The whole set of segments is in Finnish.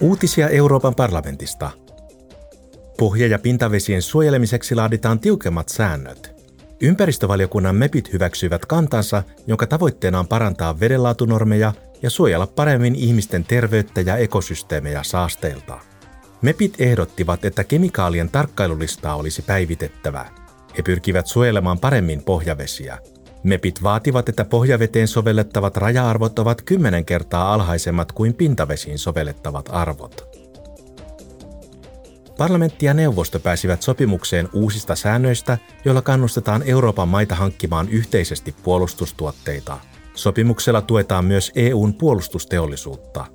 Uutisia Euroopan parlamentista. Pohja- ja pintavesien suojelemiseksi laaditaan tiukemmat säännöt. Ympäristövaliokunnan MEPit hyväksyivät kantansa, jonka tavoitteena on parantaa vedenlaatunormeja ja suojella paremmin ihmisten terveyttä ja ekosysteemejä saasteilta. MEPit ehdottivat, että kemikaalien tarkkailulistaa olisi päivitettävä. He pyrkivät suojelemaan paremmin pohjavesiä. MEPit vaativat, että pohjaveteen sovellettavat raja-arvot ovat kymmenen kertaa alhaisemmat kuin pintavesiin sovellettavat arvot. Parlamentti ja neuvosto pääsivät sopimukseen uusista säännöistä, joilla kannustetaan Euroopan maita hankkimaan yhteisesti puolustustuotteita. Sopimuksella tuetaan myös EUn puolustusteollisuutta.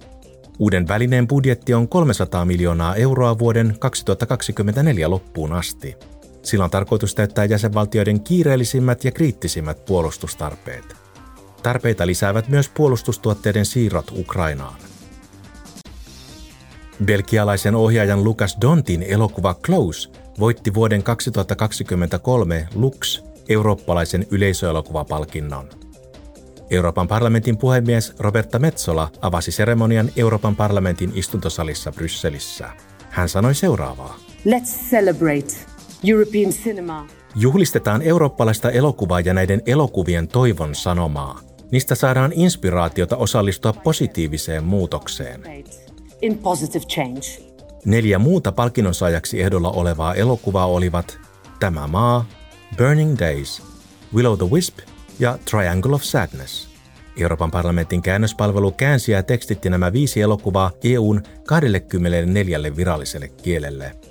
Uuden välineen budjetti on 300 miljoonaa euroa vuoden 2024 loppuun asti. Sillä on tarkoitus täyttää jäsenvaltioiden kiireellisimmät ja kriittisimmät puolustustarpeet. Tarpeita lisäävät myös puolustustuotteiden siirrot Ukrainaan. Belgialaisen ohjaajan Lucas Dontin elokuva Close voitti vuoden 2023 Lux eurooppalaisen yleisöelokuvapalkinnon. Euroopan parlamentin puhemies Roberta Metsola avasi seremonian Euroopan parlamentin istuntosalissa Brysselissä. Hän sanoi seuraavaa. Let's celebrate European cinema. Juhlistetaan eurooppalaista elokuvaa ja näiden elokuvien toivon sanomaa. Niistä saadaan inspiraatiota osallistua positiiviseen muutokseen. In positive change. Neljä muuta palkinnonsaajaksi ehdolla olevaa elokuvaa olivat Tämä maa, Burning Days, Willow the Wisp ja Triangle of Sadness. Euroopan parlamentin käännöspalvelu käänsi ja tekstitti nämä viisi elokuvaa EUn 24 viralliselle kielelle.